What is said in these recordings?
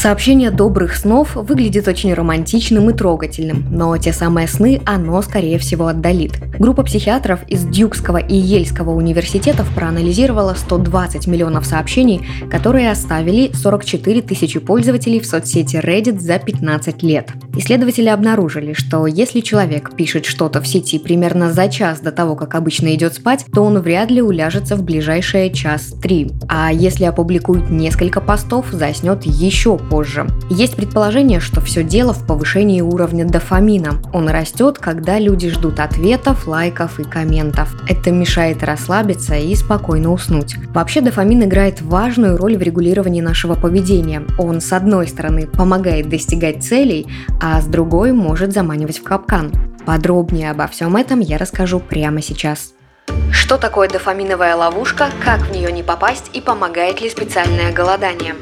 Сообщение добрых снов выглядит очень романтичным и трогательным, но те самые сны оно, скорее всего, отдалит. Группа психиатров из Дюкского и Ельского университетов проанализировала 120 миллионов сообщений, которые оставили 44 тысячи пользователей в соцсети Reddit за 15 лет. Исследователи обнаружили, что если человек пишет что-то в сети примерно за час до того, как обычно идет спать, то он вряд ли уляжется в ближайшие час-три. А если опубликует несколько постов, заснет еще позже. Есть предположение, что все дело в повышении уровня дофамина. Он растет, когда люди ждут ответов, лайков и комментов. Это мешает расслабиться и спокойно уснуть. Вообще дофамин играет важную роль в регулировании нашего поведения. Он, с одной стороны, помогает достигать целей, а с другой может заманивать в капкан. Подробнее обо всем этом я расскажу прямо сейчас. Что такое дофаминовая ловушка, как в нее не попасть и помогает ли специальное голодание?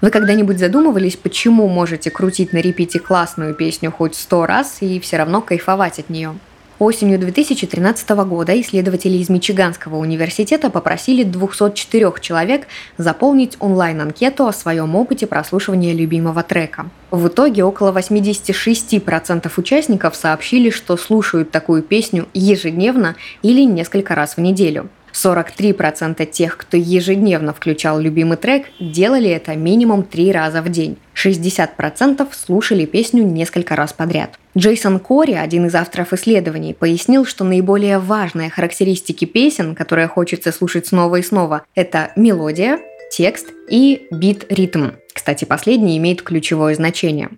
Вы когда-нибудь задумывались, почему можете крутить на репите классную песню хоть сто раз и все равно кайфовать от нее? Осенью 2013 года исследователи из Мичиганского университета попросили 204 человек заполнить онлайн-анкету о своем опыте прослушивания любимого трека. В итоге около 86% участников сообщили, что слушают такую песню ежедневно или несколько раз в неделю. 43% тех, кто ежедневно включал любимый трек, делали это минимум три раза в день. 60% слушали песню несколько раз подряд. Джейсон Кори, один из авторов исследований, пояснил, что наиболее важные характеристики песен, которые хочется слушать снова и снова, это мелодия, текст и бит-ритм. Кстати, последний имеет ключевое значение.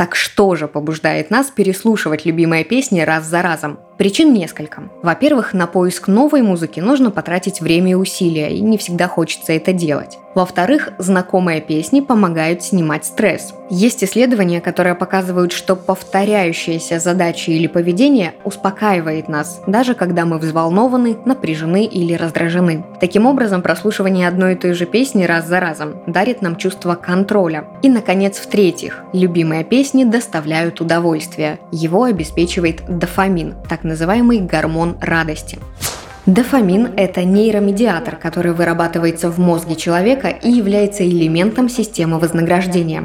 Так что же побуждает нас переслушивать любимые песни раз за разом? Причин несколько. Во-первых, на поиск новой музыки нужно потратить время и усилия, и не всегда хочется это делать. Во-вторых, знакомые песни помогают снимать стресс. Есть исследования, которые показывают, что повторяющиеся задачи или поведение успокаивает нас, даже когда мы взволнованы, напряжены или раздражены. Таким образом, прослушивание одной и той же песни раз за разом дарит нам чувство контроля. И, наконец, в-третьих, любимые песни доставляют удовольствие. Его обеспечивает дофамин, так называемый гормон радости. Дофамин – это нейромедиатор, который вырабатывается в мозге человека и является элементом системы вознаграждения.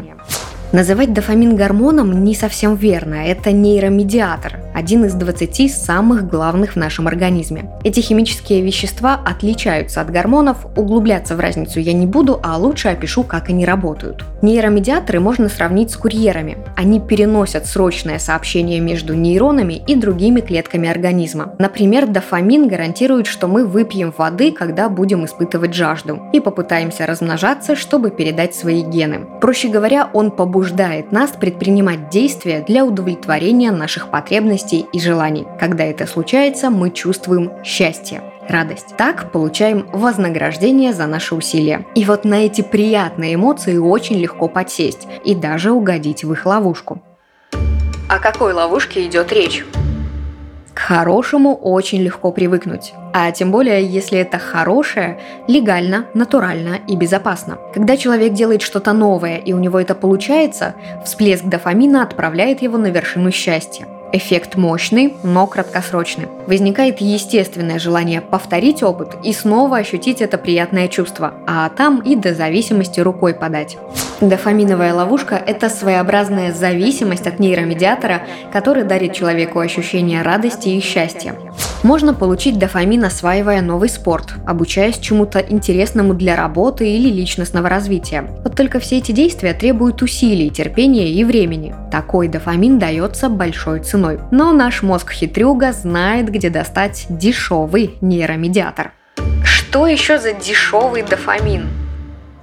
Называть дофамин гормоном не совсем верно. Это нейромедиатор, один из 20 самых главных в нашем организме. Эти химические вещества отличаются от гормонов, углубляться в разницу я не буду, а лучше опишу, как они работают. Нейромедиаторы можно сравнить с курьерами. Они переносят срочное сообщение между нейронами и другими клетками организма. Например, дофамин гарантирует, что мы выпьем воды, когда будем испытывать жажду, и попытаемся размножаться, чтобы передать свои гены. Проще говоря, он побуждает нас предпринимать действия для удовлетворения наших потребностей и желаний. Когда это случается, мы чувствуем счастье радость. Так получаем вознаграждение за наши усилия. И вот на эти приятные эмоции очень легко подсесть и даже угодить в их ловушку. О какой ловушке идет речь? К хорошему очень легко привыкнуть. А тем более, если это хорошее, легально, натурально и безопасно. Когда человек делает что-то новое и у него это получается, всплеск дофамина отправляет его на вершину счастья. Эффект мощный, но краткосрочный. Возникает естественное желание повторить опыт и снова ощутить это приятное чувство, а там и до зависимости рукой подать. Дофаминовая ловушка – это своеобразная зависимость от нейромедиатора, который дарит человеку ощущение радости и счастья. Можно получить дофамин, осваивая новый спорт, обучаясь чему-то интересному для работы или личностного развития. Вот только все эти действия требуют усилий, терпения и времени. Такой дофамин дается большой ценой. Но наш мозг хитрюга знает, где достать дешевый нейромедиатор. Что еще за дешевый дофамин?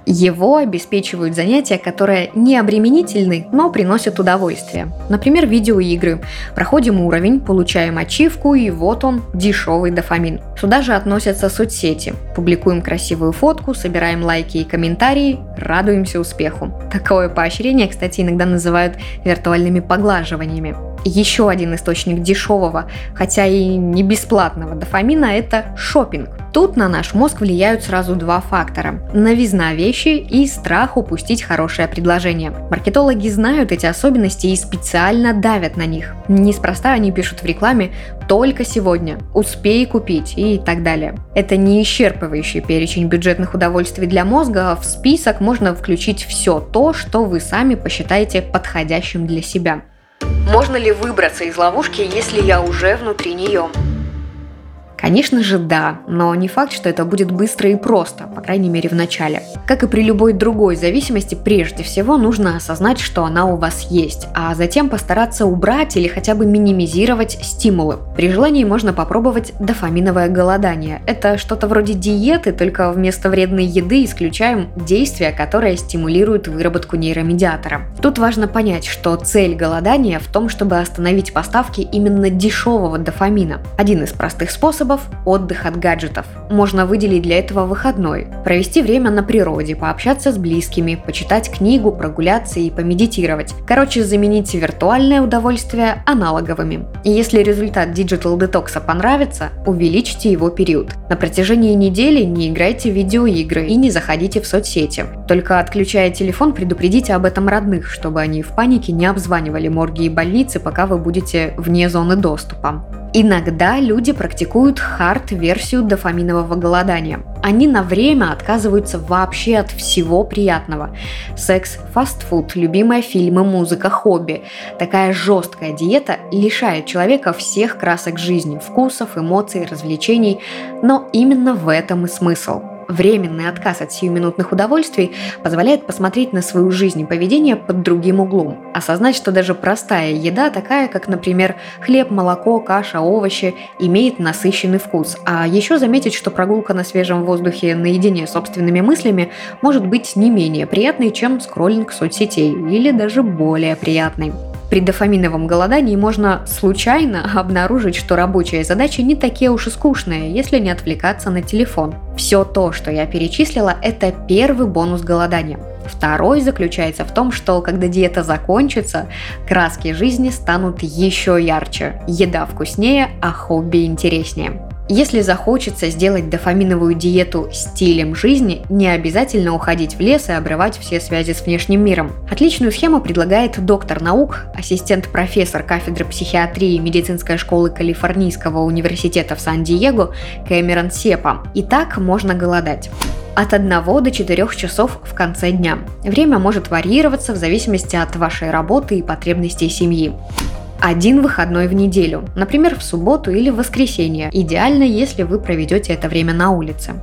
Его обеспечивают занятия, которые не обременительны, но приносят удовольствие. Например, видеоигры. Проходим уровень, получаем ачивку, и вот он, дешевый дофамин. Сюда же относятся соцсети. Публикуем красивую фотку, собираем лайки и комментарии, радуемся успеху. Такое поощрение, кстати, иногда называют виртуальными поглаживаниями. Еще один источник дешевого, хотя и не бесплатного дофамина – это шопинг. Тут на наш мозг влияют сразу два фактора – новизна вещи и страх упустить хорошее предложение. Маркетологи знают эти особенности и специально давят на них. Неспроста они пишут в рекламе «только сегодня», «успей купить» и так далее. Это не исчерпывающий перечень бюджетных удовольствий для мозга, а в список можно включить все то, что вы сами посчитаете подходящим для себя. Можно ли выбраться из ловушки, если я уже внутри нее? Конечно же, да, но не факт, что это будет быстро и просто, по крайней мере в начале. Как и при любой другой зависимости, прежде всего нужно осознать, что она у вас есть, а затем постараться убрать или хотя бы минимизировать стимулы. При желании можно попробовать дофаминовое голодание. Это что-то вроде диеты, только вместо вредной еды исключаем действия, которые стимулируют выработку нейромедиатора. Тут важно понять, что цель голодания в том, чтобы остановить поставки именно дешевого дофамина. Один из простых способов способов – отдых от гаджетов. Можно выделить для этого выходной, провести время на природе, пообщаться с близкими, почитать книгу, прогуляться и помедитировать. Короче, заменить виртуальное удовольствие аналоговыми. И если результат Digital Detox понравится, увеличьте его период. На протяжении недели не играйте в видеоигры и не заходите в соцсети. Только отключая телефон, предупредите об этом родных, чтобы они в панике не обзванивали морги и больницы, пока вы будете вне зоны доступа. Иногда люди практикуют хард-версию дофаминового голодания. Они на время отказываются вообще от всего приятного. Секс, фастфуд, любимые фильмы, музыка, хобби. Такая жесткая диета лишает человека всех красок жизни, вкусов, эмоций, развлечений. Но именно в этом и смысл – Временный отказ от сиюминутных удовольствий позволяет посмотреть на свою жизнь и поведение под другим углом, осознать, что даже простая еда, такая как, например, хлеб, молоко, каша, овощи, имеет насыщенный вкус, а еще заметить, что прогулка на свежем воздухе наедине с собственными мыслями может быть не менее приятной, чем скроллинг соцсетей, или даже более приятной. При дофаминовом голодании можно случайно обнаружить, что рабочие задачи не такие уж и скучные, если не отвлекаться на телефон. Все то, что я перечислила, это первый бонус голодания. Второй заключается в том, что когда диета закончится, краски жизни станут еще ярче, еда вкуснее, а хобби интереснее. Если захочется сделать дофаминовую диету стилем жизни, не обязательно уходить в лес и обрывать все связи с внешним миром. Отличную схему предлагает доктор наук, ассистент-профессор кафедры психиатрии медицинской школы Калифорнийского университета в Сан-Диего Кэмерон Сепа. И так можно голодать от 1 до 4 часов в конце дня. Время может варьироваться в зависимости от вашей работы и потребностей семьи один выходной в неделю, например, в субботу или в воскресенье. Идеально, если вы проведете это время на улице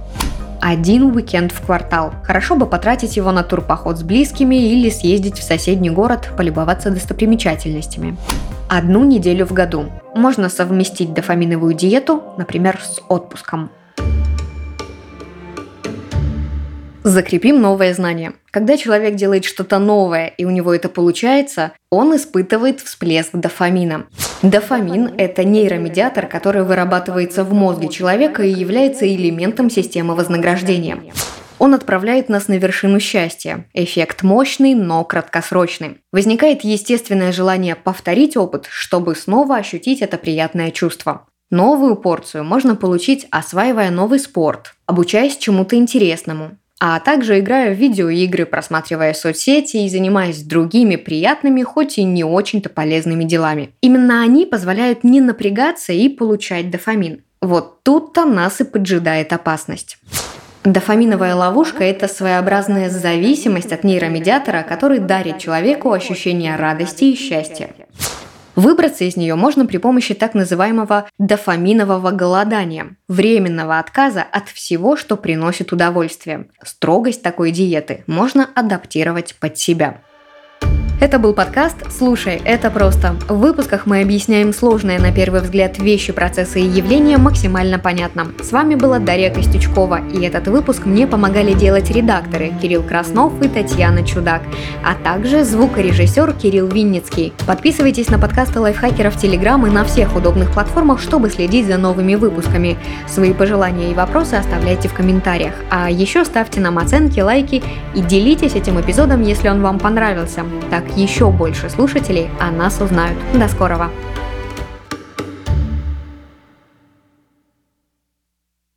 один уикенд в квартал. Хорошо бы потратить его на турпоход с близкими или съездить в соседний город, полюбоваться достопримечательностями. Одну неделю в году. Можно совместить дофаминовую диету, например, с отпуском. Закрепим новое знание. Когда человек делает что-то новое и у него это получается, он испытывает всплеск дофамина. Дофамин – это нейромедиатор, который вырабатывается в мозге человека и является элементом системы вознаграждения. Он отправляет нас на вершину счастья. Эффект мощный, но краткосрочный. Возникает естественное желание повторить опыт, чтобы снова ощутить это приятное чувство. Новую порцию можно получить, осваивая новый спорт, обучаясь чему-то интересному, а также играя в видеоигры, просматривая соцсети и занимаясь другими приятными, хоть и не очень-то полезными делами. Именно они позволяют не напрягаться и получать дофамин. Вот тут-то нас и поджидает опасность. Дофаминовая ловушка – это своеобразная зависимость от нейромедиатора, который дарит человеку ощущение радости и счастья. Выбраться из нее можно при помощи так называемого дофаминового голодания, временного отказа от всего, что приносит удовольствие. Строгость такой диеты можно адаптировать под себя. Это был подкаст «Слушай, это просто». В выпусках мы объясняем сложные на первый взгляд вещи, процессы и явления максимально понятно. С вами была Дарья Костючкова, и этот выпуск мне помогали делать редакторы Кирилл Краснов и Татьяна Чудак, а также звукорежиссер Кирилл Винницкий. Подписывайтесь на подкасты лайфхакеров Телеграм и на всех удобных платформах, чтобы следить за новыми выпусками. Свои пожелания и вопросы оставляйте в комментариях. А еще ставьте нам оценки, лайки и делитесь этим эпизодом, если он вам понравился. Так еще больше слушателей о нас узнают. До скорого!